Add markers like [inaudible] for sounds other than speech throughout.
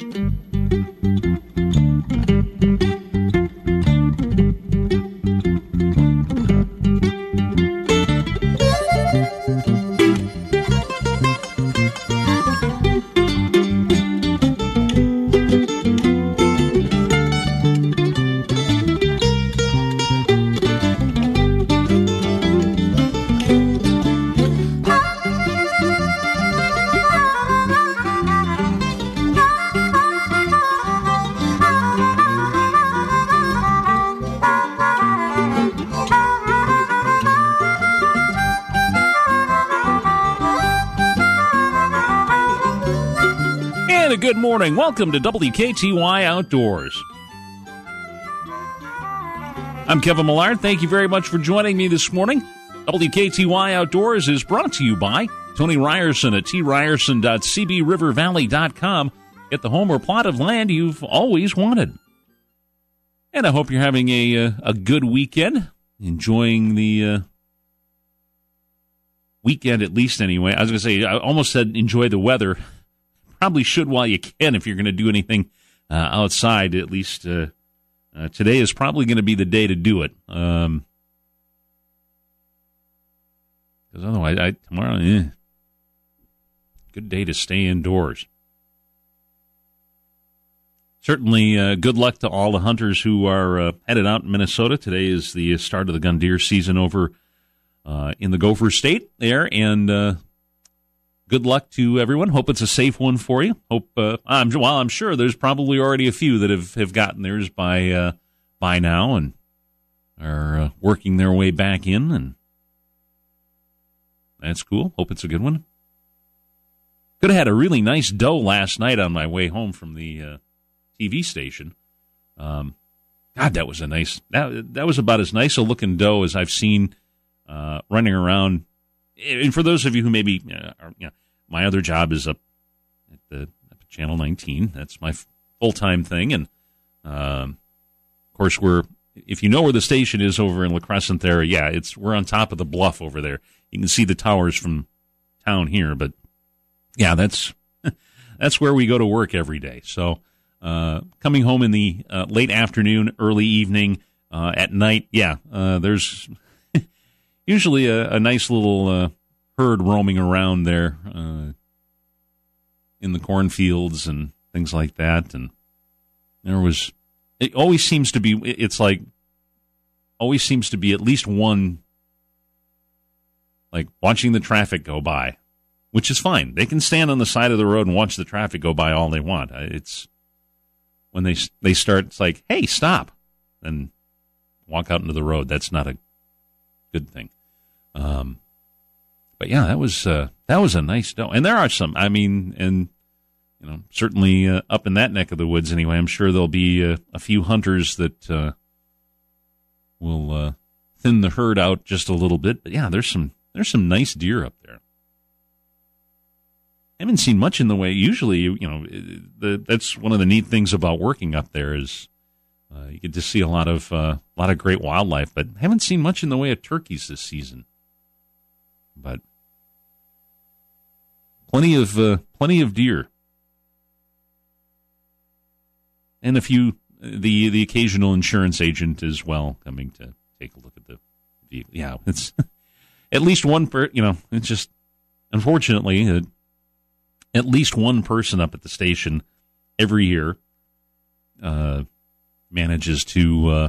And a Welcome to WKTY Outdoors. I'm Kevin Millard. Thank you very much for joining me this morning. WKTY Outdoors is brought to you by Tony Ryerson at tryerson.cbrivervalley.com. Get the home or plot of land you've always wanted. And I hope you're having a uh, a good weekend, enjoying the uh, weekend at least anyway. I was going to say I almost said enjoy the weather. Probably should while you can if you're going to do anything uh, outside. At least uh, uh, today is probably going to be the day to do it. Um, because otherwise, I, tomorrow, eh, good day to stay indoors. Certainly, uh, good luck to all the hunters who are uh, headed out in Minnesota. Today is the start of the gun deer season over uh, in the Gopher State there, and uh, good luck to everyone. Hope it's a safe one for you. Hope uh, I'm well. I'm sure there's probably already a few that have, have gotten theirs by uh, by now and are working their way back in, and that's cool. Hope it's a good one. Could have had a really nice doe last night on my way home from the TV station. Um, God, that was a nice that that was about as nice a looking doe as I've seen uh, running around. And for those of you who maybe, uh, are, you know, my other job is up at the at Channel 19. That's my full time thing, and um, of course we're if you know where the station is over in La Crescent there, yeah, it's we're on top of the bluff over there. You can see the towers from town here, but yeah, that's [laughs] that's where we go to work every day. So uh, coming home in the uh, late afternoon, early evening, uh, at night, yeah, uh, there's usually a, a, nice little uh, herd roaming around there uh, in the cornfields and things like that. And there was, it always seems to be, it's like, always seems to be at least one, like watching the traffic go by, which is fine. They can stand on the side of the road and watch the traffic go by all they want. It's, when they they start, it's like, hey, stop, and walk out into the road. That's not a good thing. Um, but yeah, that was uh, that was a nice doe, and there are some. I mean, and you know, certainly uh, up in that neck of the woods, anyway. I'm sure there'll be uh, a few hunters that uh, will uh, thin the herd out just a little bit. But yeah, there's some there's some nice deer up there. I haven't seen much in the way. Usually, you know, the, that's one of the neat things about working up there is uh, you get to see a lot of uh, a lot of great wildlife, but haven't seen much in the way of turkeys this season. But plenty of uh, plenty of deer, and a few the the occasional insurance agent as well coming to take a look at the vehicle. Yeah, it's [laughs] at least one per. You know, it's just unfortunately at least one person up at the station every year uh, manages to uh,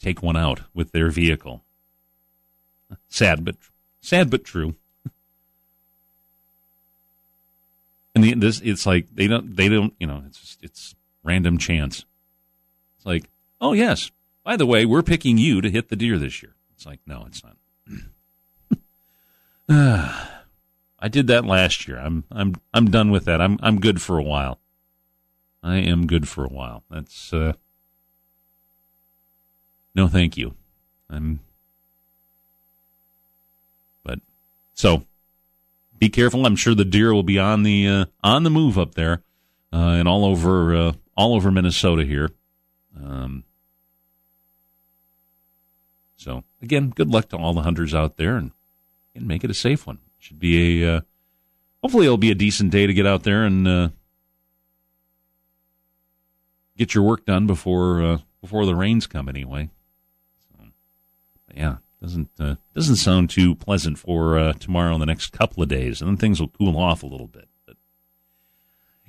take one out with their vehicle. Sad, but sad but true. And the, this, it's like they don't, they don't, you know, it's just, it's random chance. It's like, oh yes, by the way, we're picking you to hit the deer this year. It's like, no, it's not. [sighs] I did that last year. I'm I'm I'm done with that. I'm I'm good for a while. I am good for a while. That's uh No, thank you. I'm But so be careful. I'm sure the deer will be on the uh, on the move up there uh, and all over uh, all over Minnesota here. Um, so again, good luck to all the hunters out there, and, and make it a safe one. Should be a uh, hopefully it'll be a decent day to get out there and uh, get your work done before uh, before the rains come. Anyway, so, yeah, doesn't uh, doesn't sound too pleasant for uh, tomorrow and the next couple of days, and then things will cool off a little bit. But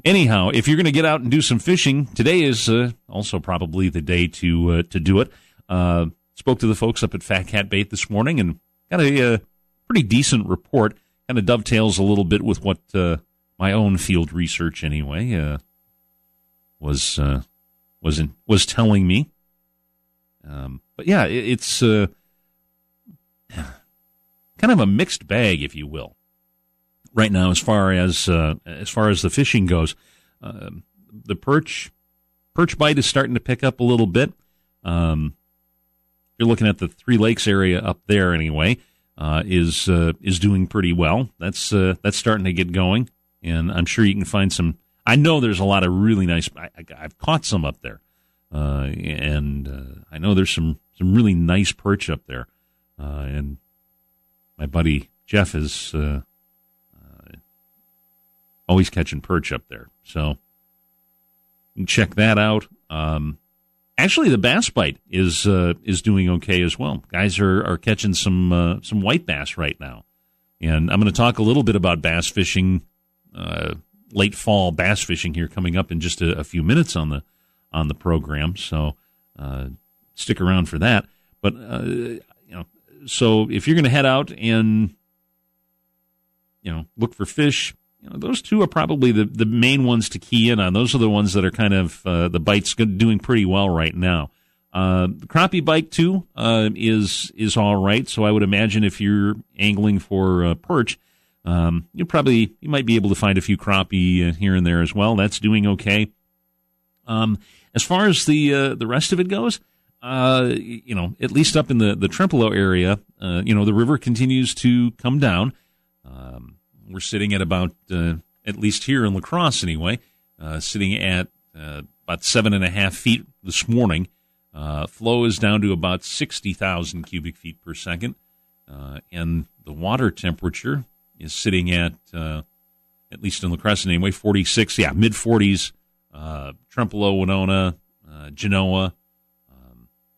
anyhow, if you're going to get out and do some fishing, today is uh, also probably the day to uh, to do it. Uh, spoke to the folks up at Fat Cat Bait this morning and got a, a pretty decent report. Kind of dovetails a little bit with what uh, my own field research, anyway, was was in, was telling me. Um, but yeah, it, it's kind of a mixed bag, if you will, right now as far as uh, as far as the fishing goes. Uh, the perch perch bite is starting to pick up a little bit. Um, you're looking at the Three Lakes area up there anyway. Uh, is uh, is doing pretty well. That's uh, that's starting to get going, and I'm sure you can find some. I know there's a lot of really nice. I, have caught some up there, uh, and I know there's some some really nice perch up there, and my buddy Jeff is uh, uh, always catching perch up there. So check that out. Um, actually, the bass bite is uh, is doing okay as well. Guys are are catching some uh, some white bass right now, and I'm going to talk a little bit about bass fishing, uh, late fall bass fishing here coming up in just a, a few minutes on the on the program. So uh, stick around for that. But so if you're going to head out and you know look for fish, you know, those two are probably the, the main ones to key in on. Those are the ones that are kind of uh, the bites doing pretty well right now. Uh, the crappie bite too uh, is is all right. So I would imagine if you're angling for perch, um, you probably you might be able to find a few crappie uh, here and there as well. That's doing okay. Um, as far as the uh, the rest of it goes, uh, you know, at least up in the, the Trempealeau area, uh, you know, the river continues to come down. Um, we're sitting at about, uh, at least here in La Crosse anyway, uh, sitting at uh, about seven and a half feet this morning. Flow is down to about 60,000 cubic feet per second. and the water temperature is sitting at, at least in La Crosse anyway, 46, yeah, mid 40s. Uh, Trempealeau, Winona, Genoa,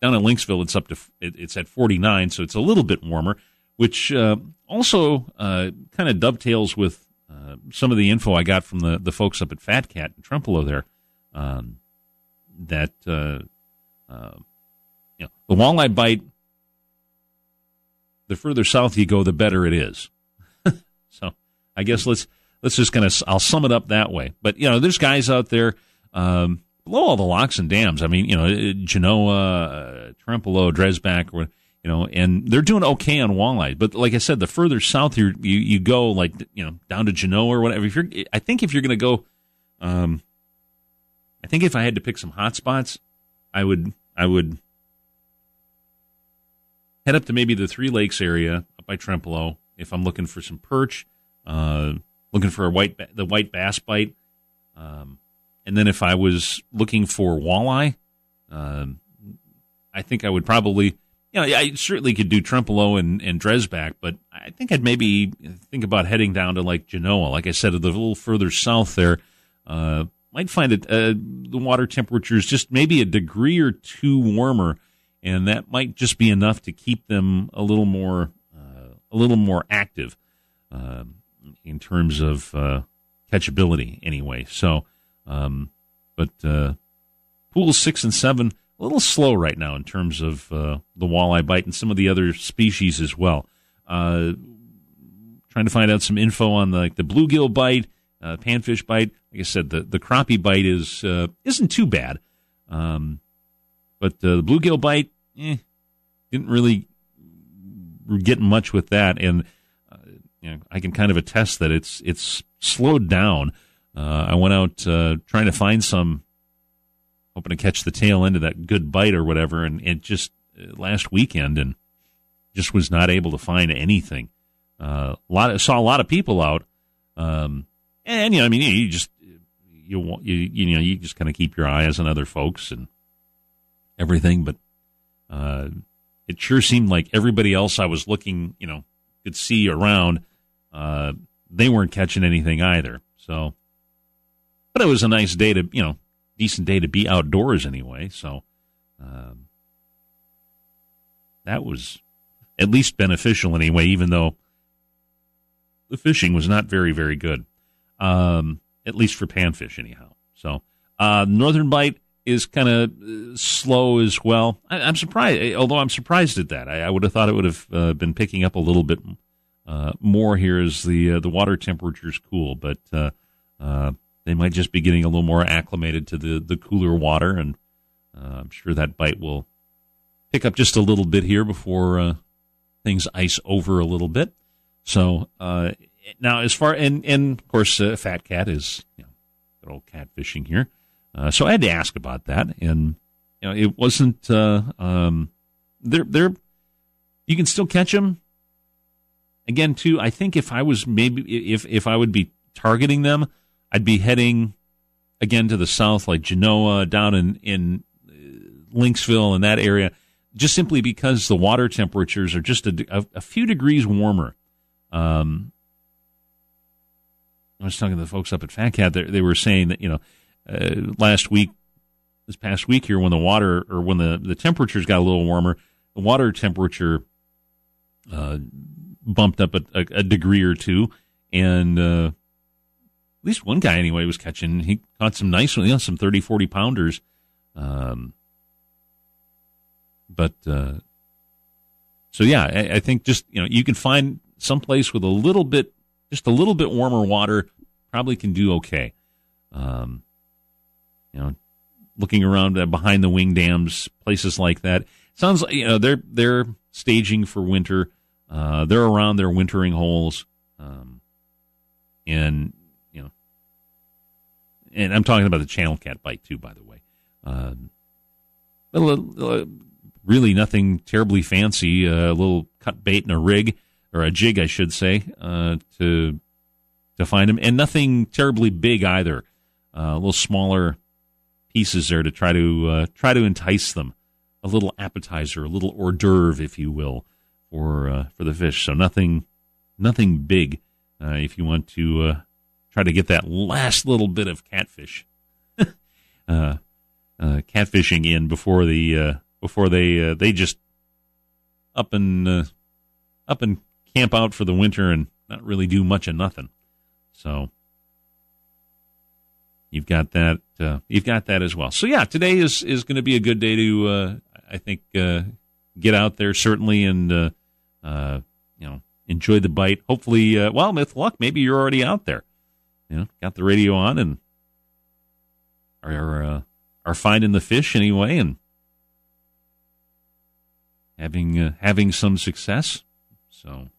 down in Lynxville, it's up to it's at 49, so it's a little bit warmer, which uh, also uh, kind of dovetails with uh, some of the info I got from the, the folks up at Fat Cat and Trempealeau there. Um, that uh, uh, you know, the walleye bite, the further south you go, the better it is. [laughs] so I guess let's let's just kind of I'll sum it up that way. But you know, there's guys out there. Um, below all the locks and dams. I mean, you know, Genoa, uh, Trempealeau, Dresbach, you know, and they're doing okay on walleye. But like I said, the further south you you, you go, like you know, down to Genoa or whatever. If you're, I think if you're going to go, um, I think if I had to pick some hot spots, I would I would head up to maybe the Three Lakes area up by Trempealeau if I'm looking for some perch, uh, looking for a white the white bass bite. Um, and then if I was looking for walleye, um, I think I would probably, you know, I certainly could do Trempealeau and, and Dresbach, but I think I'd maybe think about heading down to like Genoa. Like I said, a little further south there, uh, might find that uh, the water temperature is just maybe a degree or two warmer, and that might just be enough to keep them a little more, uh, a little more active, um, in terms of, uh, catchability anyway. So, um, but uh, pools six and seven a little slow right now in terms of uh, the walleye bite and some of the other species as well. Uh, trying to find out some info on the, the bluegill bite, uh, panfish bite. Like I said, the, the crappie bite is uh, isn't too bad, um, but uh, the bluegill bite eh, didn't really get much with that, and uh, you know, I can kind of attest that it's it's slowed down. Uh, I went out uh, trying to find some, hoping to catch the tail end of that good bite or whatever, and it just uh, last weekend and just was not able to find anything. Uh, a lot of, saw a lot of people out, um, and you know, I mean, you just you want you you know you just kind of keep your eyes on other folks and everything, but uh, it sure seemed like everybody else I was looking, you know, could see around. Uh, they weren't catching anything either. So, but it was a nice day to you know decent day to be outdoors anyway. So, um, that was at least beneficial anyway, even though the fishing was not very very good, um, at least for panfish anyhow. So, uh, northern bite is kind of uh, slow as well. I, am surprised, although I'm surprised at that. I, I would have thought it would have uh, been picking up a little bit uh, more here as the uh, the water temperatures cool, but uh, uh, they might just be getting a little more acclimated to the the cooler water, and I'm sure that bite will pick up just a little bit here before things ice over a little bit. So now, as far and and of course, Fat Cat is you know, good old catfishing here. Uh, so I had to ask about that, and you know, it wasn't. Uh, um, they're they're you can still catch them. Again, too, I think if I was maybe if if I would be targeting them, I'd be heading again to the south, like Genoa, down in in uh, Lynxville and that area, just simply because the water temperatures are just a, a, a few degrees warmer. Um, I was talking to the folks up at Fat Cat. They, they were saying that you know uh, last week, this past week here, when the water or when the, the temperatures got a little warmer, the water temperature uh, bumped up a, a, degree or two, and uh, at least one guy anyway was catching. He caught some nice ones, you know, some 30, 40 pounders. Um, but uh, so yeah, I, I think just you know you can find some place with a little bit, just a little bit warmer water, probably can do okay. Um, you know, looking around uh, behind the wing dams, places like that. Sounds like you know they're they're staging for winter. Uh, they're around their wintering holes, um, and and I'm talking about the channel cat bite too, by the way. Um, uh, really nothing terribly fancy. A little cut bait and a rig or a jig, I should say, uh, to to find them, and nothing terribly big either. Uh, a little smaller pieces there to try to uh, try to entice them. A little appetizer, a little hors d'oeuvre, if you will, for uh, for the fish. So nothing nothing big. Uh, if you want to uh, try to get that last little bit of catfish, [laughs] uh, uh, catfishing in before the before they they just up and up and camp out for the winter and not really do much of nothing. So you've got that. Uh, you've got that as well. So yeah, today is is going to be a good day to uh, I think uh, get out there certainly and uh, uh, you know enjoy the bite. Hopefully, uh, well, with luck, maybe you're already out there. You know, got the radio on and are are finding the fish anyway and having having some success. So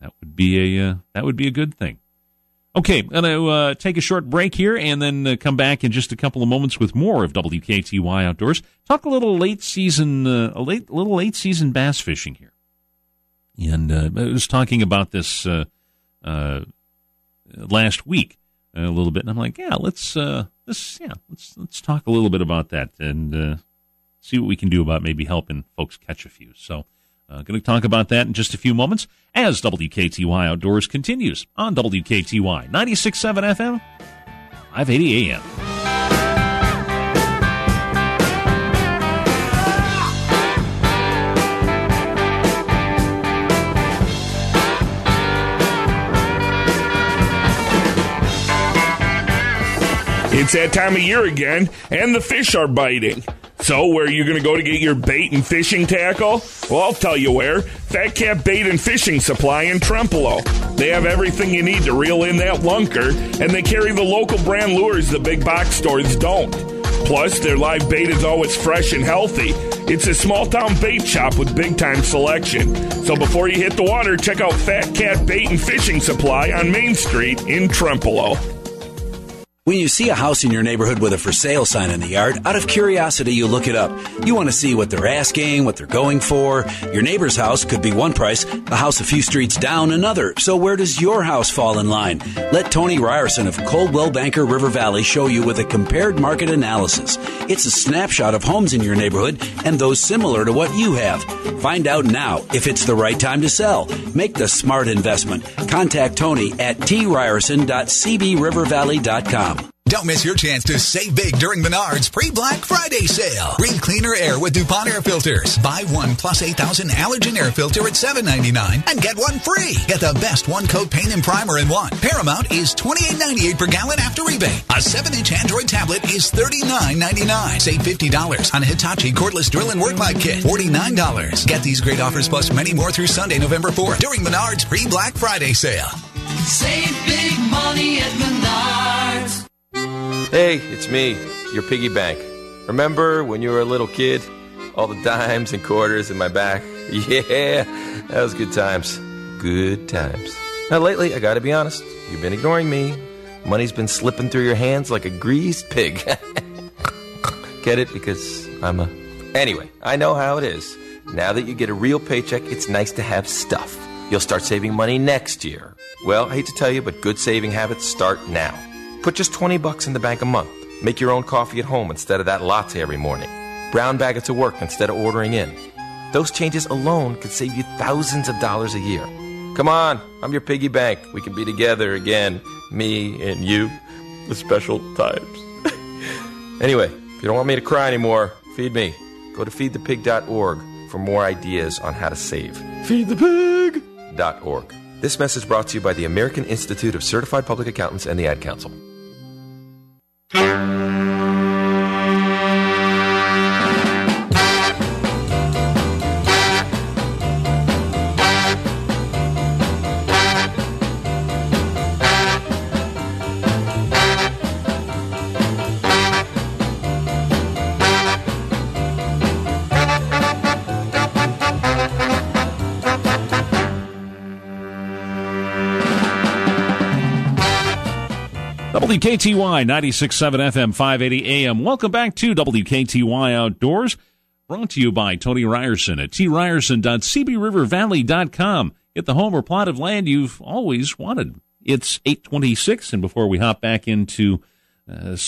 that would be a that would be a good thing. Okay, I'm going to uh, take a short break here and then uh, come back in just a couple of moments with more of WKTY Outdoors. Talk a little late season, uh, a late, little late season bass fishing here. And uh, I was talking about this uh, uh, last week a little bit, and I'm like, yeah, let's uh, let's yeah, let's let's talk a little bit about that and uh, see what we can do about maybe helping folks catch a few. So. Uh, going to talk about that in just a few moments as WKTY Outdoors continues on WKTY 96.7 FM, 580 AM. It's that time of year again, and the fish are biting. So, where are you going to go to get your bait and fishing tackle? Well, I'll tell you where. Fat Cat Bait and Fishing Supply in Trempealeau. They have everything you need to reel in that lunker, and they carry the local brand lures the big box stores don't. Plus, their live bait is always fresh and healthy. It's a small town bait shop with big time selection. So before you hit the water, check out Fat Cat Bait and Fishing Supply on Main Street in Trempealeau. When you see a house in your neighborhood with a for sale sign in the yard, out of curiosity, you look it up. You want to see what they're asking, what they're going for. Your neighbor's house could be one price, the house a few streets down another. So where does your house fall in line? Let Tony Ryerson of Coldwell Banker River Valley show you with a compared market analysis. It's a snapshot of homes in your neighborhood and those similar to what you have. Find out now if it's the right time to sell. Make the smart investment. Contact Tony at tryerson.cbrivervalley.com. Don't miss your chance to save big during Menards pre-Black Friday sale. Breathe cleaner air with DuPont air filters. Buy one plus 8,000 allergen air filter at $7.99 and get one free. Get the best one coat paint and primer in one. Paramount is $28.98 per gallon after rebate. A 7-inch Android tablet is $39.99. Save $50 on a Hitachi cordless drill and work light kit. $49. Get these great offers plus many more through Sunday, November 4th during Menards pre-Black Friday sale. Save big money at Menards. Hey, it's me, your piggy bank. Remember when you were a little kid? All the dimes and quarters in my back? [laughs] Yeah, that was good times. Good times. Now, lately, I gotta be honest, you've been ignoring me. Money's been slipping through your hands like a greased pig. [laughs] Get it? Because I'm a. Anyway, I know how it is. Now that you get a real paycheck, it's nice to have stuff. You'll start saving money next year. Well, I hate to tell you, but good saving habits start now. Put just 20 bucks in the bank a month. Make your own coffee at home instead of that latte every morning. Brown bag it to work instead of ordering in. Those changes alone could save you thousands of dollars a year. Come on, I'm your piggy bank. We can be together again, me and you, the special times. [laughs] anyway, if you don't want me to cry anymore, feed me. Go to feedthepig.org for more ideas on how to save. Feedthepig.org. This message brought to you by the American Institute of Certified Public Accountants and the Ad Council. thank you WKTY 96.7 FM 580 AM. Welcome back to WKTY Outdoors. Brought to you by Tony Ryerson at tryerson.cbrivervalley.com. Get the home or plot of land you've always wanted. It's 826, and before we hop back into uh,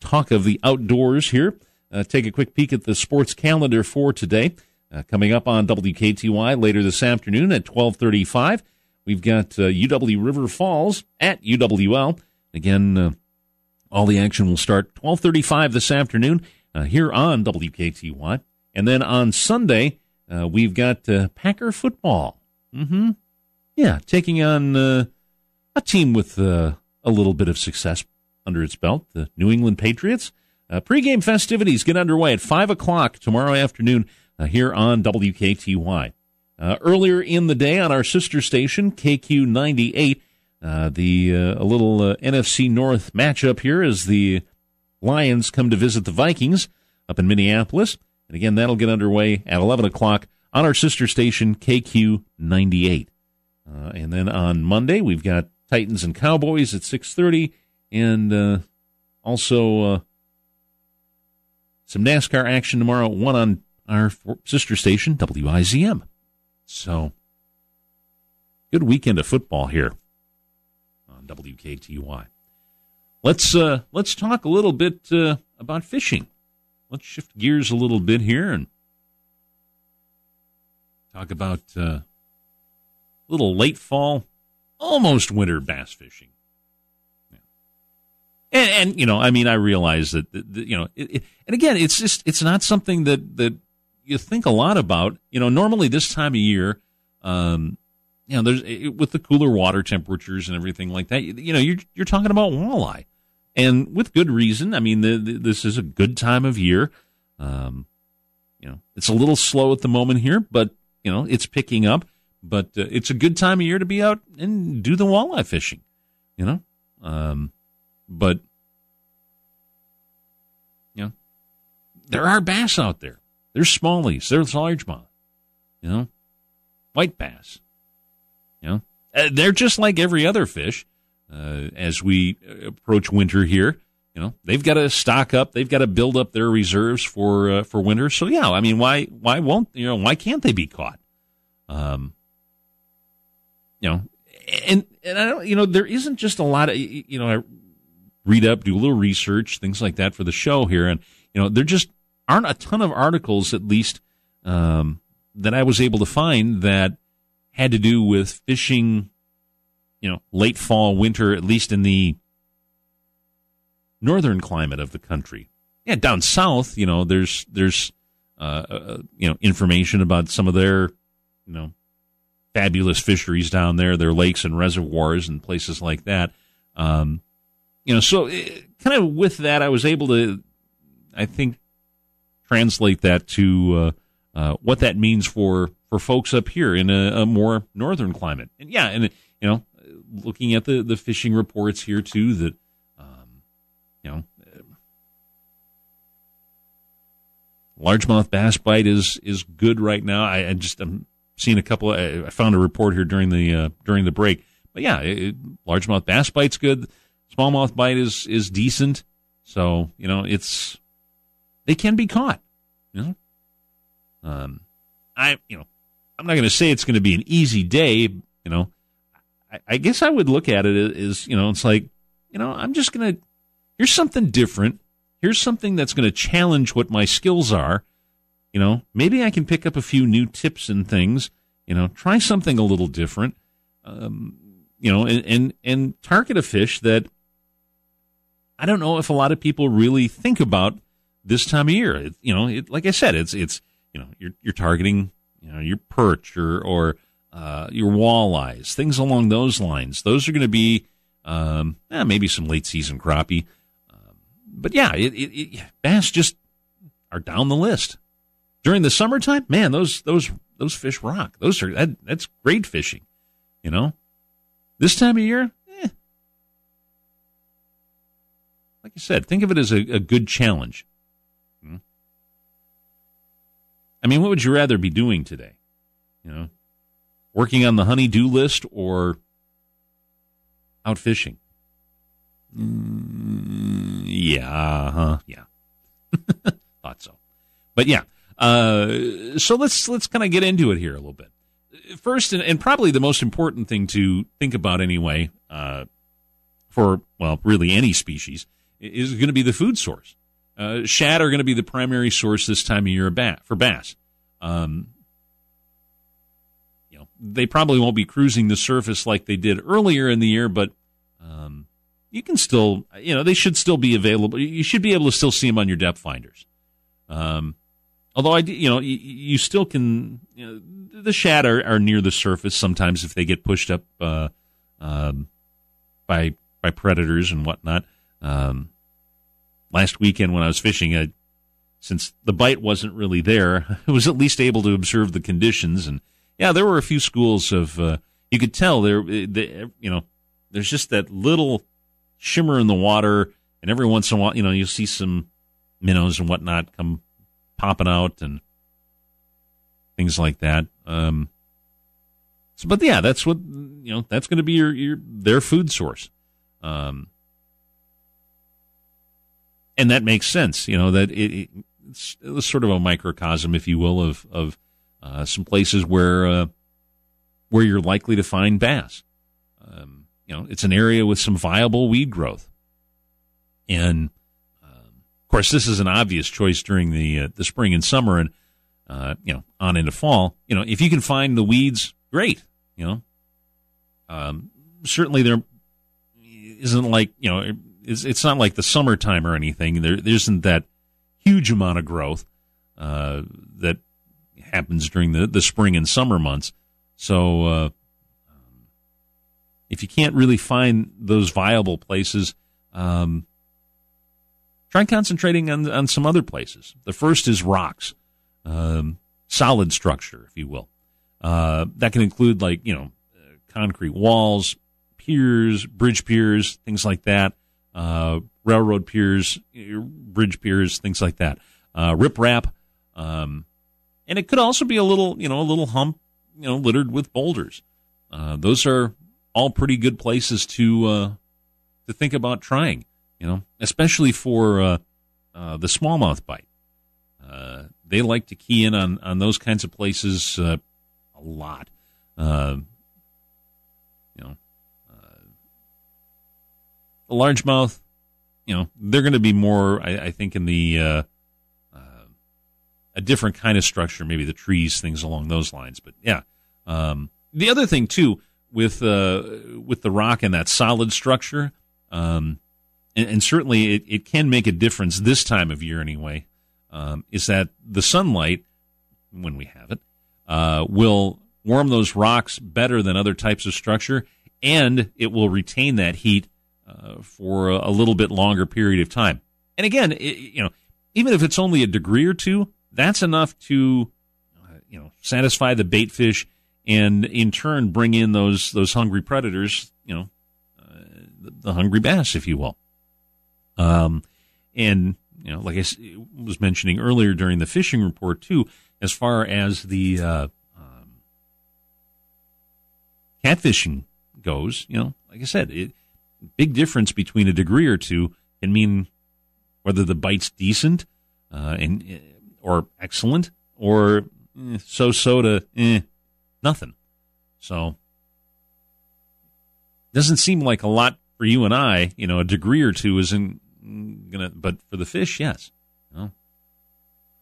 talk of the outdoors here, uh, take a quick peek at the sports calendar for today. Uh, coming up on WKTY later this afternoon at 1235, we've got UW uh, River Falls at UWL. Again, uh, all the action will start 12:35 this afternoon uh, here on WKTY, and then on Sunday uh, we've got uh, Packer football. Mm-hmm. Yeah, taking on uh, a team with uh, a little bit of success under its belt, the New England Patriots. pregame festivities get underway at five o'clock tomorrow afternoon here on WKTY. earlier in the day on our sister station KQ 98. Uh, the uh, a little uh, NFC North matchup here as the Lions come to visit the Vikings up in Minneapolis, and again that'll get underway at 11 o'clock on our sister station KQ 98. Uh, and then on Monday we've got Titans and Cowboys at 6:30, and uh, also some NASCAR action tomorrow. One on our sister station WIZM. So good weekend of football here. WKTY. Let's uh, let's talk a little bit uh, about fishing. Let's shift gears a little bit here and talk about uh, a little late fall, almost winter bass fishing. And, and you know, I mean, I realize that, that, that you know, it, it, and again, it's just it's not something that that you think a lot about. You know, normally this time of year, um, you know, there's with the cooler water temperatures and everything like that. You know, you're you're talking about walleye, and with good reason. I mean, the, the, this is a good time of year. Um, you know, it's a little slow at the moment here, but you know, it's picking up. But uh, it's a good time of year to be out and do the walleye fishing. You know, um, but you know, there are bass out there. There's smallies. There's largemouth. You know, white bass you know, uh, they're just like every other fish uh, as we approach winter here. you know they've got to stock up, they've got to build up their reserves for uh, for winter. So yeah, I mean, why why won't you know why can't they be caught? Um, you know, and and I don't you know there isn't just a lot of you know I read up, do a little research, things like that for the show here, and you know there just aren't a ton of articles at least um, that I was able to find that had to do with fishing, you know, late fall, winter, at least in the northern climate of the country. Yeah, down south, you know, there's there's uh, uh, you know information about some of their you know fabulous fisheries down there, their lakes and reservoirs and places like that. Um, you know, so it, kind of with that, I was able to, I think, translate that to uh, uh, what that means for for folks up here in a, a, more northern climate. And yeah, and you know, looking at the the fishing reports here too, that um, you know. Largemouth bass bite is is good right now. I, I just I'm seeing a couple. Of, I found a report here during the uh, during the break, but yeah, it, largemouth bass bite's good. Smallmouth bite is is decent. So you know, it's they can be caught. You know, um, I you know, I'm not going to say it's going to be an easy day. You know, I, I guess I would look at it as you know, it's like you know, I'm just going to here's something different. Here's something that's going to challenge what my skills are. You know, maybe I can pick up a few new tips and things. You know, try something a little different. Um, you know, and, and and target a fish that I don't know if a lot of people really think about this time of year. It, you know, it, like I said, it's it's you know you're you're targeting you know your perch or or uh, your walleyes, things along those lines. Those are going to be um, eh, maybe some late season crappie, um, but yeah, it, it, bass just are down the list during the summertime. Man, those those those fish rock. Those are that, that's great fishing. You know, this time of year, like I said, think of it as a, a good challenge. I mean, what would you rather be doing today? You know, working on the honey-do list or out fishing? Mm, yeah, huh? Yeah, [laughs] thought so. But yeah, uh, so let's let's kind of get into it here a little bit. First, and, and, probably the most important thing to think about anyway, uh, for well, really any species, is going to be the food source. Uh, shad are going to be the primary source this time of year for bass. Um, you know, they probably won't be cruising the surface like they did earlier in the year, but um, you can still, you know, they should still be available. You should be able to still see them on your depth finders. Um, although I, you know, you, you still can. You know, the shad are, are, near the surface sometimes if they get pushed up uh, um, by by predators and whatnot. Um, last weekend when I was fishing, I, since the bite wasn't really there, [laughs] I was at least able to observe the conditions. And yeah, there were a few schools of, uh, you could tell there, they, you know, there's just that little shimmer in the water. And every once in a while, you know, you see some minnows and whatnot come popping out and things like that. Um, so, but yeah, that's what, you know, that's going to be your, your, their food source. Um, and that makes sense. You know that it, it's, it's, sort of a microcosm, if you will, of of uh, some places where uh, where you're likely to find bass. Um, you know, it's an area with some viable weed growth, and um, of course, this is an obvious choice during the uh, the spring and summer, and uh, you know, on into fall. You know, if you can find the weeds, great. You know, um, certainly there isn't like you know it's, it's not like the summertime or anything. There, there isn't that huge amount of growth uh, that happens during the, the spring and summer months. So uh, if you can't really find those viable places, um, try concentrating on, on some other places. The first is rocks, um, solid structure, if you will. Uh, that can include like, you know, concrete walls, piers, bridge piers, things like that uh, railroad piers, bridge piers, things like that. Uh, riprap, um, and it could also be a little, you know, a little hump, you know, littered with boulders. Uh, those are all pretty good places to uh, to think about trying. You know, especially for uh, uh, the smallmouth bite. Uh, they like to key in on, on those kinds of places a lot. Uh, you know, uh, the largemouth, you know, they're going to be more, I, I think, in the uh, uh, a different kind of structure, maybe the trees, things along those lines. But yeah, um, the other thing too with uh, with the rock and that solid structure, um, and, and certainly it, it can make a difference this time of year anyway. Um, is that the sunlight, when we have it, uh, will warm those rocks better than other types of structure, and it will retain that heat uh, for a, little bit longer period of time. And again, it, you know, even if it's only a degree or two, that's enough to, uh, you know, satisfy the bait fish, and in turn bring in those those hungry predators. You know, uh, the, the hungry bass, if you will. Um, and you know, like I was mentioning earlier during the fishing report too, as far as the uh, um, catfishing goes, you know, like I said, it, big difference between a degree or two can mean whether the bite's decent uh, and or excellent or eh, so-so to eh, nothing. So doesn't seem like a lot for you and I. You know, a degree or two isn't gonna, but for the fish, yes.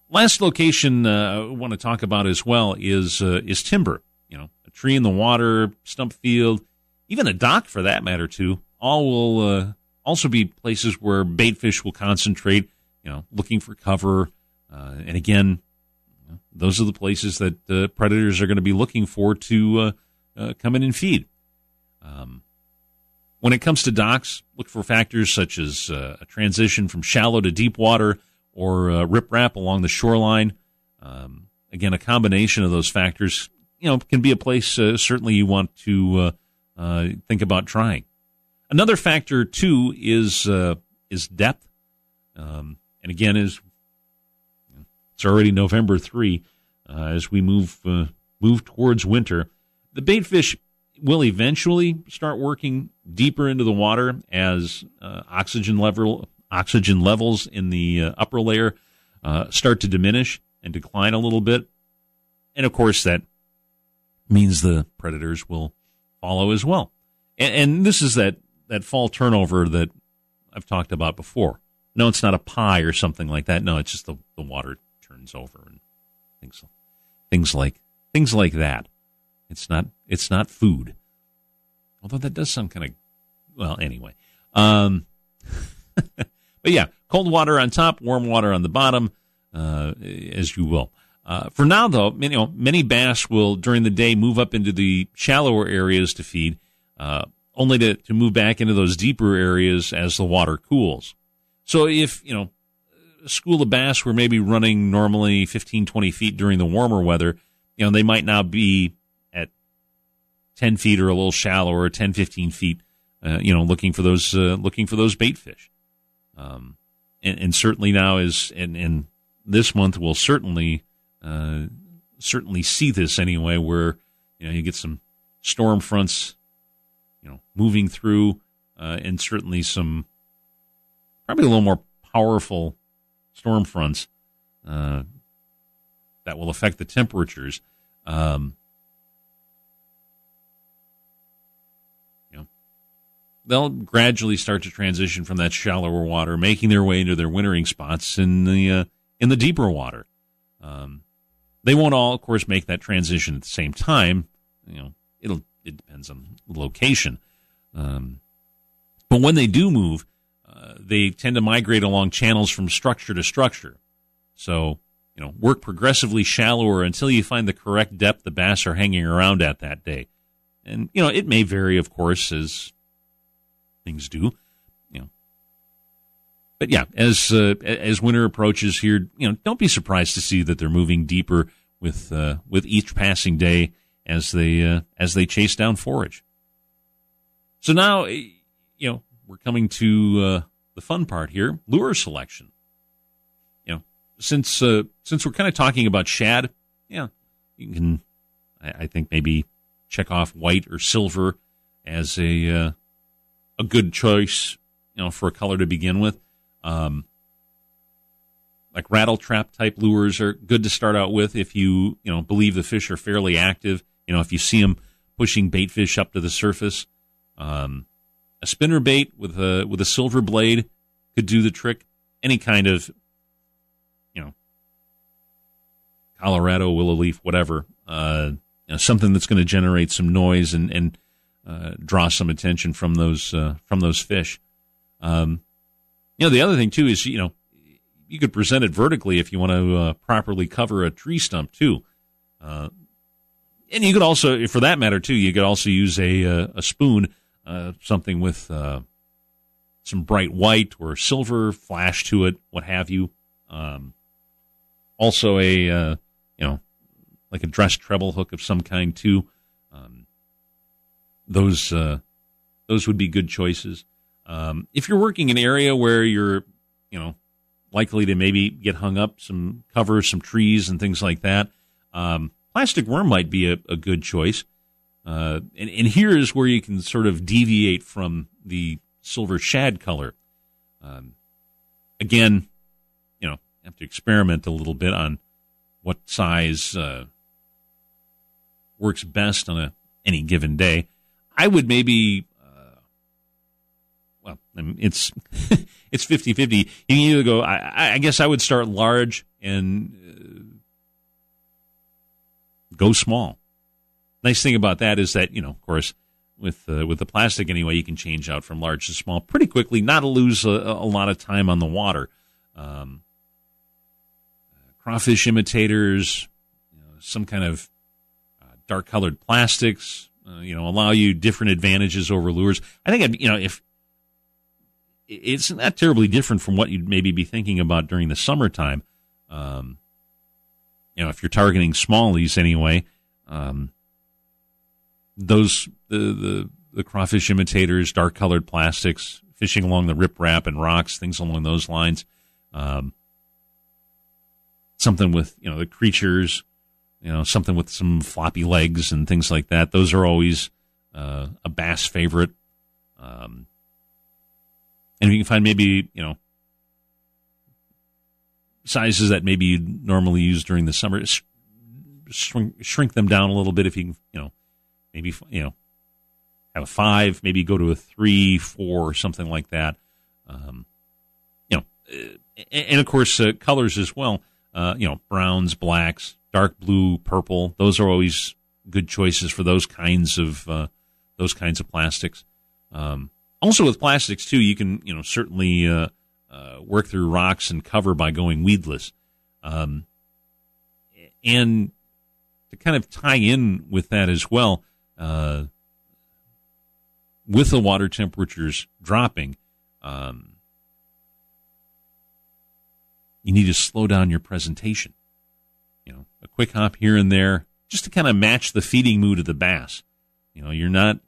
Last location uh, I want to talk about as well is uh, is timber. You know, a tree in the water, stump field, even a dock for that matter too. All will uh, also be places where bait fish will concentrate. You know, looking for cover, uh, and again, those are the places that uh, predators are going to be looking for to uh, uh, come in and feed. Um, when it comes to docks, look for factors such as uh, a transition from shallow to deep water or riprap along the shoreline. Um, again, a combination of those factors, you know, can be a place certainly you want to think about trying. Another factor too is is depth, um, and again is it's already November three. Uh, as we move uh, move towards winter, the bait fish will eventually start working deeper into the water as uh, oxygen level oxygen levels in the uh, upper layer uh, start to diminish and decline a little bit, and of course that means the predators will follow as well. And, and this is that that fall turnover that I've talked about before. No, it's not a pie or something like that. No, it's just the, the water turns over and things things like things like that. It's not it's not food. Although that does sound kind of well anyway. Um, [laughs] but yeah, cold water on top, warm water on the bottom, uh, as you will. Uh, for now, though, you know, many bass will during the day move up into the shallower areas to feed, uh, only to, to move back into those deeper areas as the water cools. So if, you know, a school of bass were maybe running normally 15, 20 feet during the warmer weather, you know, they might now be at 10 feet or a little shallower, 10, 15 feet, uh, you know, looking for those, uh, looking for those bait fish. Um, and, and certainly now is, and, and this month will certainly, uh, certainly see this anyway, where, you know, you get some storm fronts, you know, moving through, uh, and certainly some, probably a little more powerful storm fronts uh, that will affect the temperatures. Um, you know, they'll gradually start to transition from that shallower water, making their way into their wintering spots in the uh, in the deeper water. Um, they won't all, of course, make that transition at the same time. You know, it'll it depends on location. Um, but when they do move, uh, they tend to migrate along channels from structure to structure. So, you know, work progressively shallower until you find the correct depth the bass are hanging around at that day. And, you know, it may vary, of course, as things do, you know. But yeah, as, uh, as winter approaches here, you know, don't be surprised to see that they're moving deeper with, uh, with each passing day as they, uh, as they chase down forage. So now, you know, we're coming to uh, the fun part here: lure selection. You know, since uh, since we're kind of talking about shad, yeah, you can, I, I, think maybe check off white or silver as a uh, a good choice you know, for a color to begin with. Um, like rattle trap type lures are good to start out with if you you know believe the fish are fairly active. You know, if you see them pushing bait fish up to the surface, um, a spinner bait with a with a silver blade could do the trick. Any kind of you know Colorado willow leaf, whatever, uh, you know, something that's going to generate some noise and and uh, draw some attention from those uh, from those fish. Um, you know, the other thing too is you know you could present it vertically if you want to uh, properly cover a tree stump too. Uh, and you could also, for that matter too, you could also use a uh, a spoon, uh, something with uh, some bright white or silver flash to it, what have you. Um, also a uh, you know like a dress treble hook of some kind too. Um, those those would be good choices. Um, if you're working an area where you're you know likely to maybe get hung up, some cover, some trees, and things like that. Um, plastic worm might be a, a good choice. Uh, and, and here is where you can sort of deviate from the silver shad color. Um, again, you know, have to experiment a little bit on what size uh, works best on a any given day. I would maybe well, it's [laughs] it's 50-50. You can either go. I, I guess I would start large and uh, go small. Nice thing about that is that you know, of course, with uh, with the plastic anyway, you can change out from large to small pretty quickly, not to lose a, a lot of time on the water. Um, crawfish imitators, you know, some kind of uh, dark colored plastics, uh, you know, allow you different advantages over lures. I think, I'd, you know, if it's not terribly different from what you'd maybe be thinking about during the summertime. Um, you know, if you're targeting smallies anyway, um, those the, the the crawfish imitators, dark colored plastics, fishing along the riprap and rocks, things along those lines. Um, something with you know the creatures, you know, something with some floppy legs and things like that. Those are always uh, a bass favorite. Um, and you can find maybe you know sizes that maybe you normally use during the summer. Shrink, shrink them down a little bit if you you know, maybe you know have a five, maybe go to a three, four, something like that. Um, you know, and, and of course uh, colors as well. Uh, you know, browns, blacks, dark blue, purple. Those are always good choices for those kinds of uh, those kinds of plastics. Um, also with plastics too, you can you know certainly uh, work through rocks and cover by going weedless, um, and to kind of tie in with that as well, uh, with the water temperatures dropping, um, you need to slow down your presentation. You know, a quick hop here and there, just to kind of match the feeding mood of the bass. You know, you're not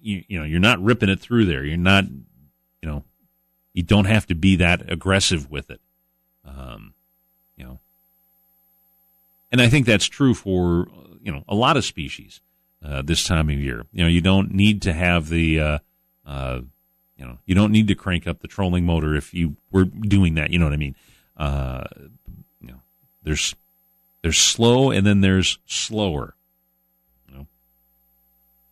you, you know you're not ripping it through there. You're not you know you don't have to be that aggressive with it. Um, you know, and I think that's true for you know a lot of species uh, this time of year. You know, you don't need to have the uh, uh, you know you don't need to crank up the trolling motor if you were doing that. You know what I mean? Uh, you know, there's there's slow and then there's slower. You know,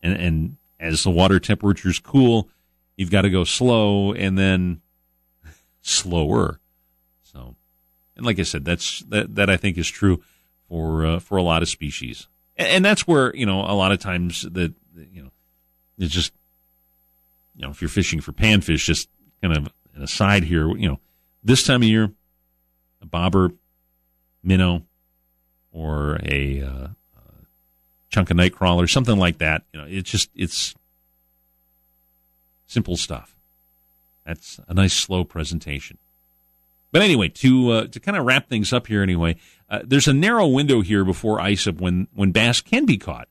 and and as the water temperatures cool, you've got to go slow and then slower. So, and like I said, that's that that I think is true for uh, for a lot of species, and, and, that's where you know a lot of times that you know it's just you know if you're fishing for panfish, just kind of an aside here, you know, this time of year, a bobber, minnow, or a uh, chunk of night crawler, something like that. You know, it's just it's simple stuff. That's a nice slow presentation. But anyway, to uh, to kind of wrap things up here, anyway, uh, there's a narrow window here before ice-up when when bass can be caught.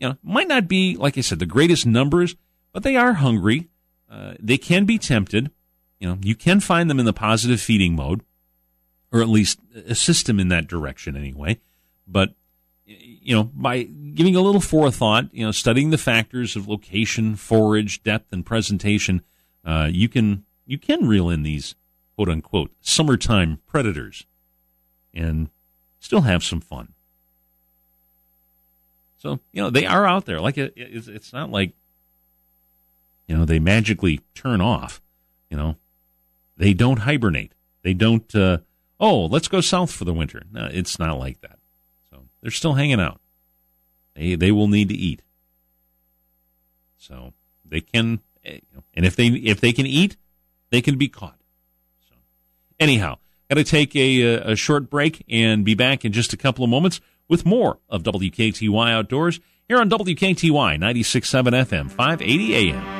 You know, might not be like I said the greatest numbers, but they are hungry. Uh, they can be tempted. You know, you can find them in the positive feeding mode, or at least assist them in that direction anyway. But you know, by giving a little forethought, you know, studying the factors of location, forage, depth, and presentation, uh, you can you can reel in these quote unquote summertime predators and still have some fun. So you know they are out there. Like it, it's, it's not like you know they magically turn off. You know they don't hibernate. They don't. Uh, oh, let's go south for the winter. No, it's not like that. So they're still hanging out. They they will need to eat. So they can, Eh, know, and if they if they can eat, they can be caught. So anyhow, got to take a a short break and be back in just a couple of moments with more of WKTY Outdoors here on WKTY 96.7 FM, 580 AM.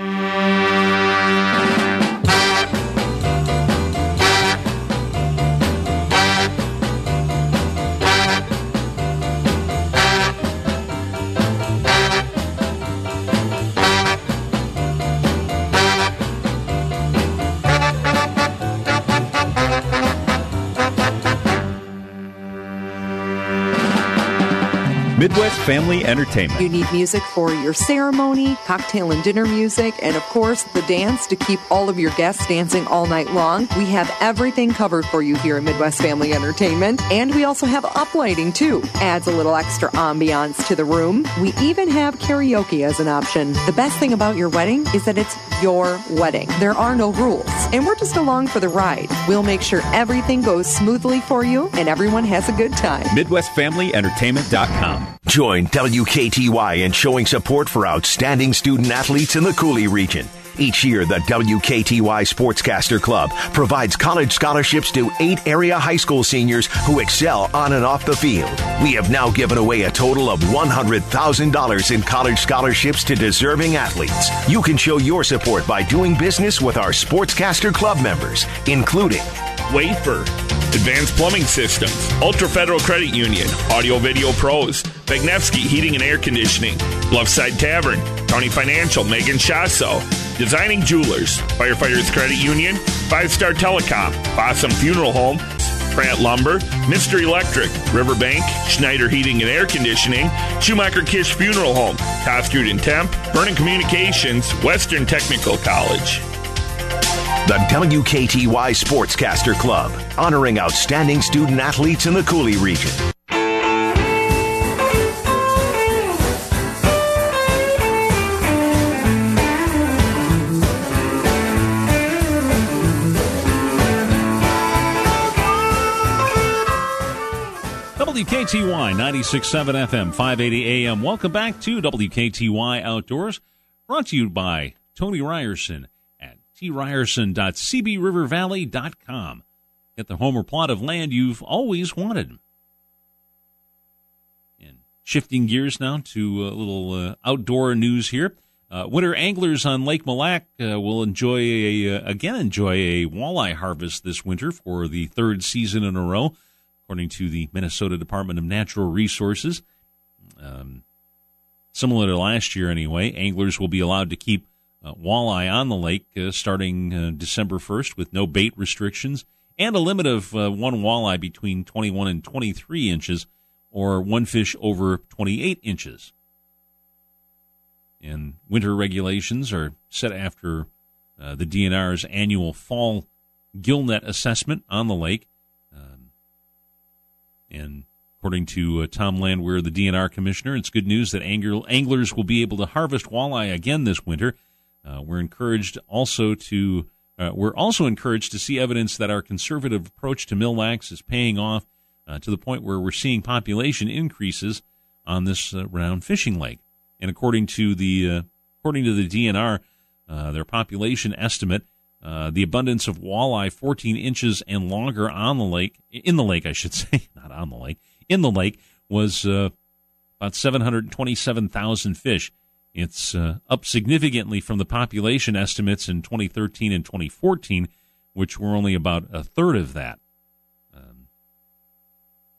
Family Entertainment. You need music for your ceremony, cocktail and dinner music, and of course, the dance to keep all of your guests dancing all night long. We have everything covered for you here at Midwest Family Entertainment. And we also have uplighting too. Adds a little extra ambiance to the room. We even have karaoke as an option. The best thing about your wedding is that it's your wedding. There are no rules. And we're just along for the ride. We'll make sure everything goes smoothly for you and everyone has a good time. MidwestFamilyEntertainment.com. Join WKTY in showing support for outstanding student athletes in the Coulee region. Each year, the WKTY Sportscaster Club provides college scholarships to eight area high school seniors who excel on and off the field. We have now given away a total of $100,000 in college scholarships to deserving athletes. You can show your support by doing business with our Sportscaster Club members, including Wafer, Advanced Plumbing Systems, Altra Federal Credit Union, Audio Video Pros, Bagnevsky Heating and Air Conditioning, Bluffside Tavern, County Financial, Megan Shasso, Designing Jewelers, Firefighters Credit Union, Five Star Telecom, Fossum Funeral Home, Pratt Lumber, Mr. Electric, Riverbank, Schneider Heating and Air Conditioning, Schumacher Kish Funeral Home, Koskrud and Temp, Vernon Communications, Western Technical College. The WKTY Sportscaster Club, honoring outstanding student athletes in the Coulee region. WKTY 96.7 FM, 580 AM. Welcome back to WKTY Outdoors, brought to you by Tony Ryerson tryerson.cbrivervalley.com. Get the home or plot of land you've always wanted. And shifting gears now to a little uh, outdoor news here. Uh, winter anglers on Lake Mille Lacs uh, will enjoy a, uh, again enjoy a walleye harvest this winter for the third season in a row according to the Minnesota Department of Natural Resources. Um, similar to last year, anyway, anglers will be allowed to keep uh, walleye on the lake uh, starting uh, December 1st with no bait restrictions and a limit of uh, one walleye between 21 and 23 inches or one fish over 28 inches. And winter regulations are set after uh, the DNR's annual fall gillnet assessment on the lake. And according to uh, Tom Landwehr, the DNR commissioner, it's good news that angler, anglers will be able to harvest walleye again this winter. Uh, we're encouraged also to uh, we're also encouraged to see evidence that our conservative approach to Mille Lacs is paying off uh, to the point where we're seeing population increases on this uh, round fishing lake. And according to the uh, according to the DNR, their population estimate uh, the abundance of walleye 14 inches and longer on the lake, in the lake, I should [laughs] say, not on the lake, in the lake was uh, about 727,000 fish. It's uh, up significantly from the population estimates in 2013 and 2014, which were only about a third of that. Um,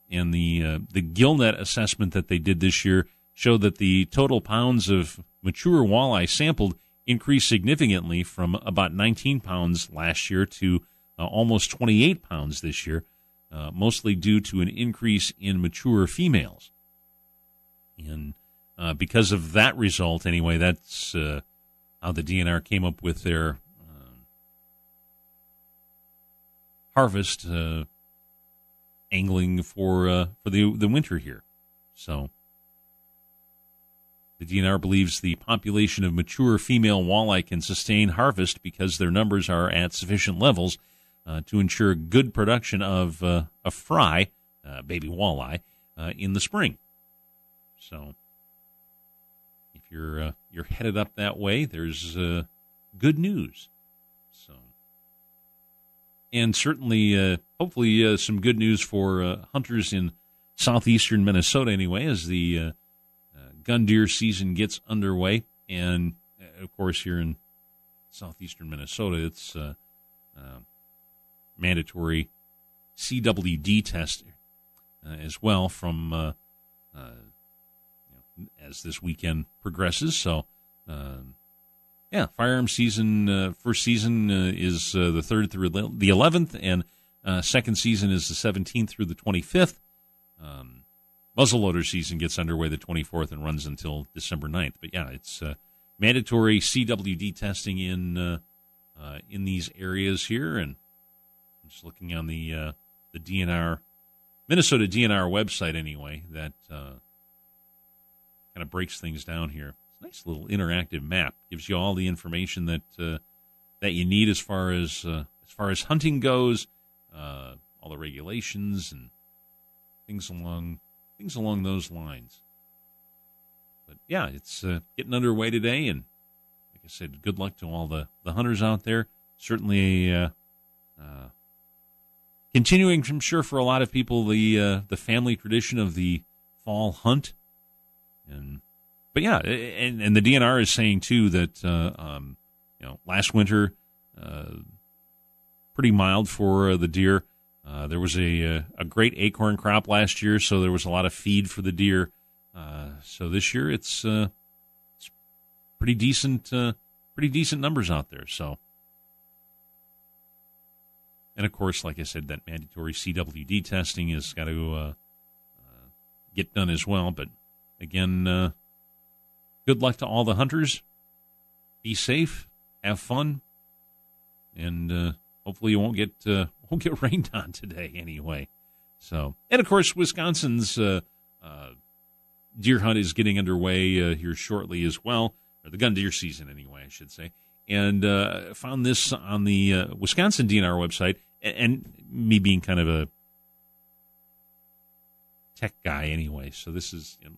and the uh, the gillnet assessment that they did this year showed that the total pounds of mature walleye sampled increased significantly from about 19 pounds last year to uh, almost 28 pounds this year, uh, mostly due to an increase in mature females. And uh, because of that result, anyway, that's uh, how the DNR came up with their um, harvest uh, angling for uh, for the the winter here. So the DNR believes the population of mature female walleye can sustain harvest because their numbers are at sufficient levels uh, to ensure good production of uh, a fry, baby walleye, in the spring. So you're uh, you're headed up that way, there's uh, good news. So and certainly, uh, hopefully, uh, some good news for uh, hunters in southeastern Minnesota. Anyway, as the gun deer season gets underway, and of course, here in southeastern Minnesota, it's mandatory CWD test as well from uh, uh, you know, as this weekend progresses. So. Um, yeah, firearm season uh, first season uh, is uh, the third through the eleventh, and uh, second season is the seventeenth through the twenty fifth. Um, muzzleloader season gets underway the twenty fourth and runs until December 9th. But yeah, it's uh, mandatory CWD testing in uh, in these areas here, and I'm just looking on the the DNR Minnesota DNR website anyway that kind of breaks things down here It's a nice little interactive map. Gives you all the information that uh, that you need as far as uh, as far as hunting goes, uh, all the regulations and things along things along those lines. But yeah, it's uh, getting underway today, and like I said, good luck to all the the hunters out there. Certainly. Uh, uh, continuing, I'm sure, for a lot of people, the the family tradition of the fall hunt, and but yeah, and, and the DNR is saying too that uh, um, you know last winter uh, pretty mild for uh, the deer. Uh, there was a uh, a great acorn crop last year, so there was a lot of feed for the deer. Uh, so this year it's it's pretty decent, pretty decent numbers out there. So. And of course, like I said, that mandatory CWD testing has got to get done as well. But again, good luck to all the hunters. Be safe, have fun, and uh, hopefully you won't get uh, [laughs] won't get rained on today anyway. So, and of course, Wisconsin's uh, uh deer hunt is getting underway uh, here shortly as well, or the gun deer season anyway, I should say. And uh, found this on the Wisconsin DNR website, and, and me being kind of a tech guy anyway, so this is you know,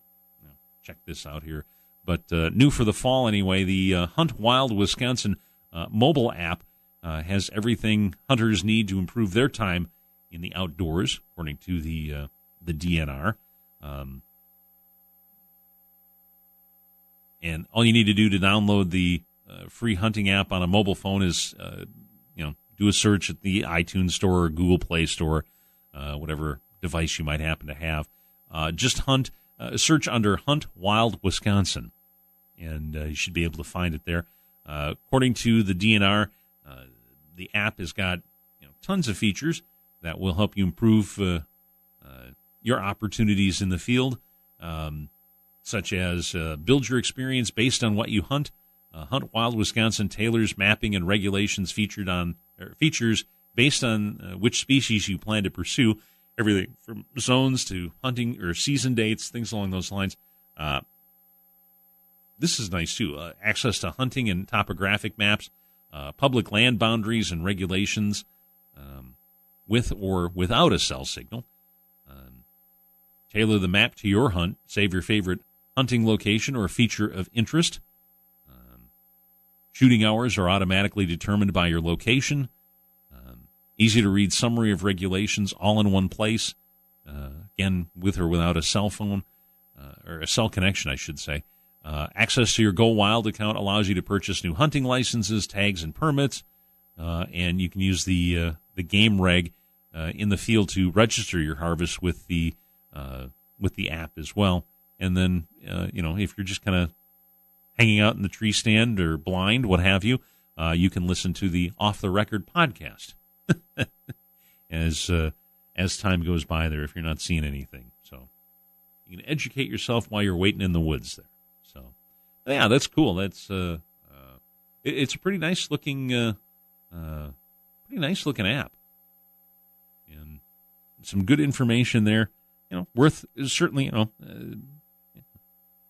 check this out here. But uh, new for the fall anyway, the uh, Hunt Wild Wisconsin uh, mobile app uh, has everything hunters need to improve their time in the outdoors, according to the uh, the DNR. Um, and all you need to do to download the uh, free hunting app on a mobile phone is, you know, do a search at the iTunes Store or Google Play Store, whatever device you might happen to have. just hunt uh, search under Hunt Wild Wisconsin, and uh, you should be able to find it there. Uh, according to the DNR, uh, the app has got you know, tons of features that will help you improve uh, uh, your opportunities in the field, um, such as build your experience based on what you hunt. hunt Wild Wisconsin tailors mapping and regulations featured on features based on which species you plan to pursue everything from zones to hunting or season dates, things along those lines. Uh, this is nice too. Uh, access to hunting and topographic maps, uh, public land boundaries and regulations, um, with or without a cell signal. Um, tailor the map to your hunt. Save your favorite hunting location or feature of interest. Um, shooting hours are automatically determined by your location. Easy to read summary of regulations all in one place. Uh, again, with or without a cell phone uh, or a cell connection, I should say. Uh, access to your Go Wild account allows you to purchase new hunting licenses, tags, and permits, uh, and you can use the uh, the GameReg uh, in the field to register your harvest with the with the app as well. And then, you know, if you're just kind of hanging out in the tree stand or blind, what have you, you can listen to the Off the Record podcast. [laughs] as uh, as time goes by there if you're not seeing anything. So you can educate yourself while you're waiting in the woods there. So yeah, that's cool. That's uh, uh it, it's a pretty nice looking uh, uh, pretty nice looking app. And some good information there. You know, worth certainly you know uh,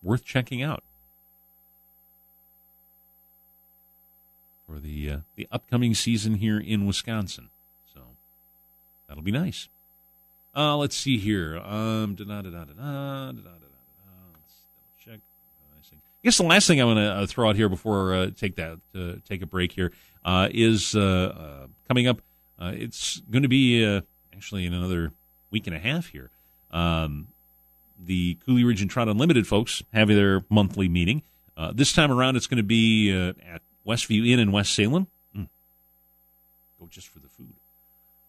worth checking out the uh, the upcoming season here in Wisconsin. So that'll be nice. Uh, let's see here. Um. Let's double check. I guess the last thing I want to uh, throw out here before uh, take that uh, take a break here uh, is uh, uh, coming up. Uh, it's going to be uh, actually in another week and a half here. Um, the Coulee Region Trout Unlimited folks have their monthly meeting. Uh, this time around, it's going to be uh, at Westview Inn in West Salem. Mm. Go just for the food.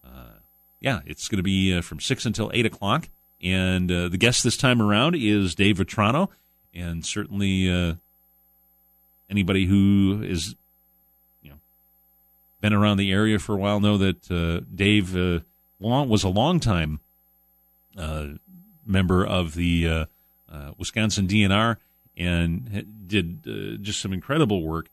Uh, yeah, it's going to be uh, from 6 until 8 o'clock. And uh, the guest this time around is Dave Vetrano. And certainly uh, anybody who is, you know, been around the area for a while know that uh, Dave uh, long, was a long time uh, member of the Wisconsin DNR and did just some incredible work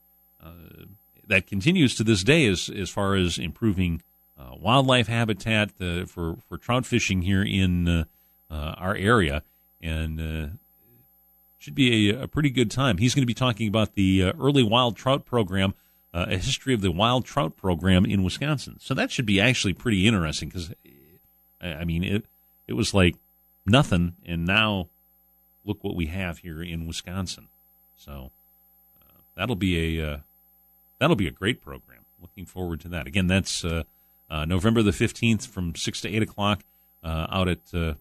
that continues to this day as as far as improving uh, wildlife habitat uh, for for trout fishing here in uh, uh, our area and. Uh, should be a, a pretty good time. He's going to be talking about the uh, early wild trout program, uh, a history of the wild trout program in Wisconsin. So that should be actually pretty interesting because, I mean, it it was like nothing, and now look what we have here in Wisconsin. So uh, that'll be a uh, that'll be a great program. Looking forward to that. Again, that's uh, uh, November the fifteenth from six to eight o'clock uh, out at uh,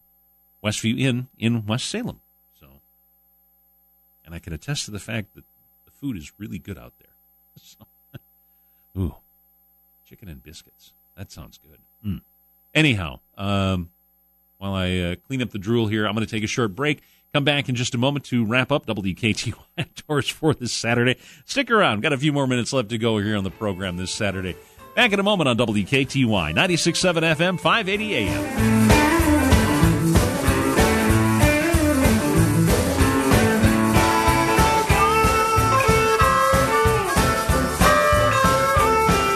Westview Inn in West Salem. So, and I can attest to the fact that the food is really good out there. [laughs] So, ooh, chicken and biscuits. That sounds good. Mm. Anyhow, um, while I uh, clean up the drool here, I'm going to take a short break. Come back in just a moment to wrap up WKTY [laughs] Outdoors for this Saturday. Stick around. Got a few more minutes left to go here on the program this Saturday. Back in a moment on WKTY 96.7 FM, 580 AM.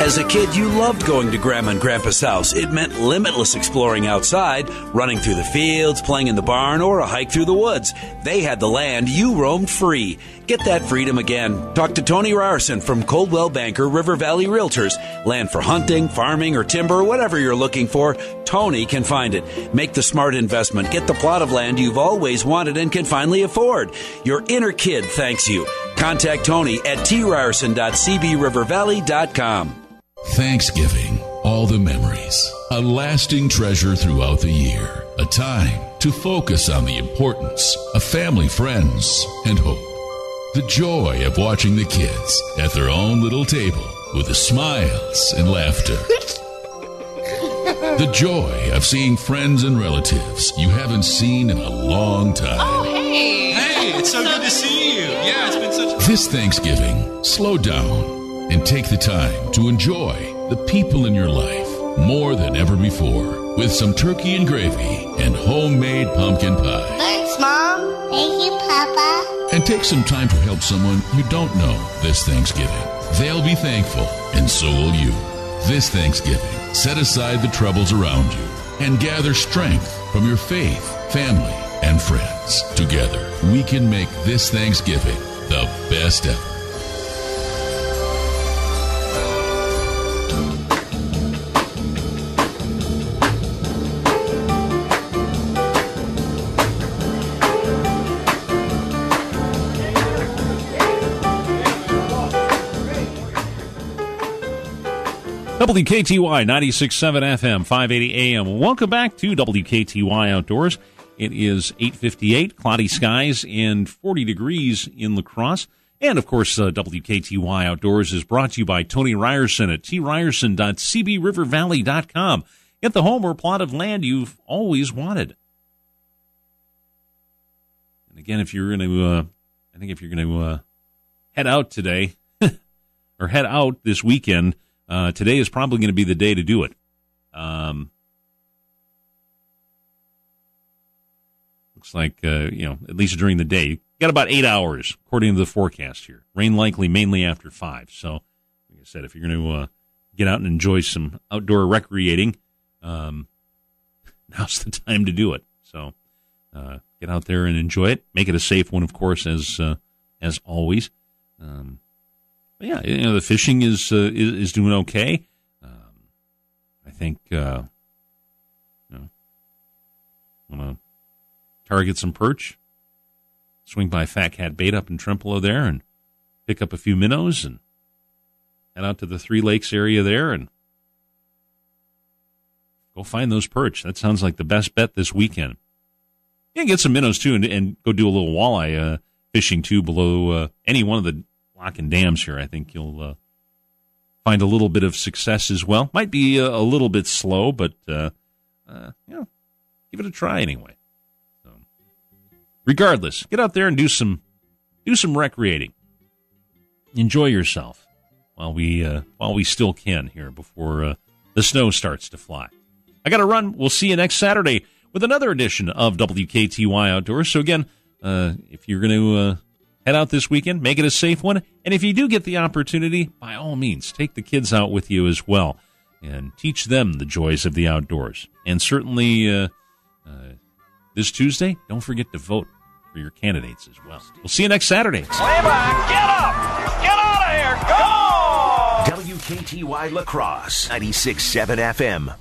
As a kid, you loved going to Grandma and Grandpa's house. It meant limitless exploring outside, running through the fields, playing in the barn, or a hike through the woods. They had the land, you roamed free. Get that freedom again. Talk to Tony Ryerson from Coldwell Banker River Valley Realtors. Land for hunting, farming, or timber, whatever you're looking for, Tony can find it. Make the smart investment. Get the plot of land you've always wanted and can finally afford. Your inner kid thanks you. Contact Tony at tryerson.cbrivervalley.com. Thanksgiving, all the memories, a lasting treasure throughout the year, a time to focus on the importance of family, friends, and hope. The joy of watching the kids at their own little table with the smiles and laughter. The joy of seeing friends and relatives you haven't seen in a long time. Oh, hey! Hey, it's so good to see you. Yeah, it's been such. This Thanksgiving, slow down and take the time to enjoy the people in your life more than ever before with some turkey and gravy and homemade pumpkin pie. Thanks, Mom. Thank you, Papa. And take some time to help someone you don't know this Thanksgiving. They'll be thankful, and so will you. This Thanksgiving, set aside the troubles around you and gather strength from your faith, family, and friends. Together, we can make this Thanksgiving the best ever. WKTY 96.7 FM, 580 AM. Welcome back to WKTY Outdoors. It is 858, cloudy skies and 40 degrees in La Crosse. And of course, uh, WKTY Outdoors is brought to you by Tony Ryerson at tryerson.cbrivervalley.com. Get the home or plot of land you've always wanted. And again, if you're going to, uh, I think if you're going to uh, head out today [laughs] or head out this weekend, uh, today is probably going to be the day to do it. Um, looks like, uh, you know, at least during the day. You got about eight hours, according to the forecast here. Rain likely mainly after five. So, like I said, if you're going to uh, get out and enjoy some outdoor recreating, um, [laughs] now's the time to do it. So uh, get out there and enjoy it. Make it a safe one, of course, as uh, as always. Um, yeah, you know the fishing is uh, is, is doing okay. Um, I think uh, you know, want to target some perch, swing by Fat Cat Bait up in Trempealeau there, and pick up a few minnows, and head out to the Three Lakes area there, and go find those perch. That sounds like the best bet this weekend. Yeah, get some minnows too, and, and go do a little walleye uh, fishing too below uh, any one of the lock and dams here. I think you'll uh, find a little bit of success as well. Might be a, a little bit slow, but uh, uh, you know, give it a try anyway. So, regardless, get out there and do some do some recreating. Enjoy yourself while we uh, while we still can here before uh, the snow starts to fly. I got to run. We'll see you next Saturday with another edition of WKTY Outdoors. So again, uh, if you're going to uh, head out this weekend, make it a safe one. And if you do get the opportunity, by all means, take the kids out with you as well and teach them the joys of the outdoors. And certainly uh, uh, this Tuesday, don't forget to vote for your candidates as well. We'll see you next Saturday. Lay back, get up, get out of here, go! WKTY La Crosse, 96.7 FM.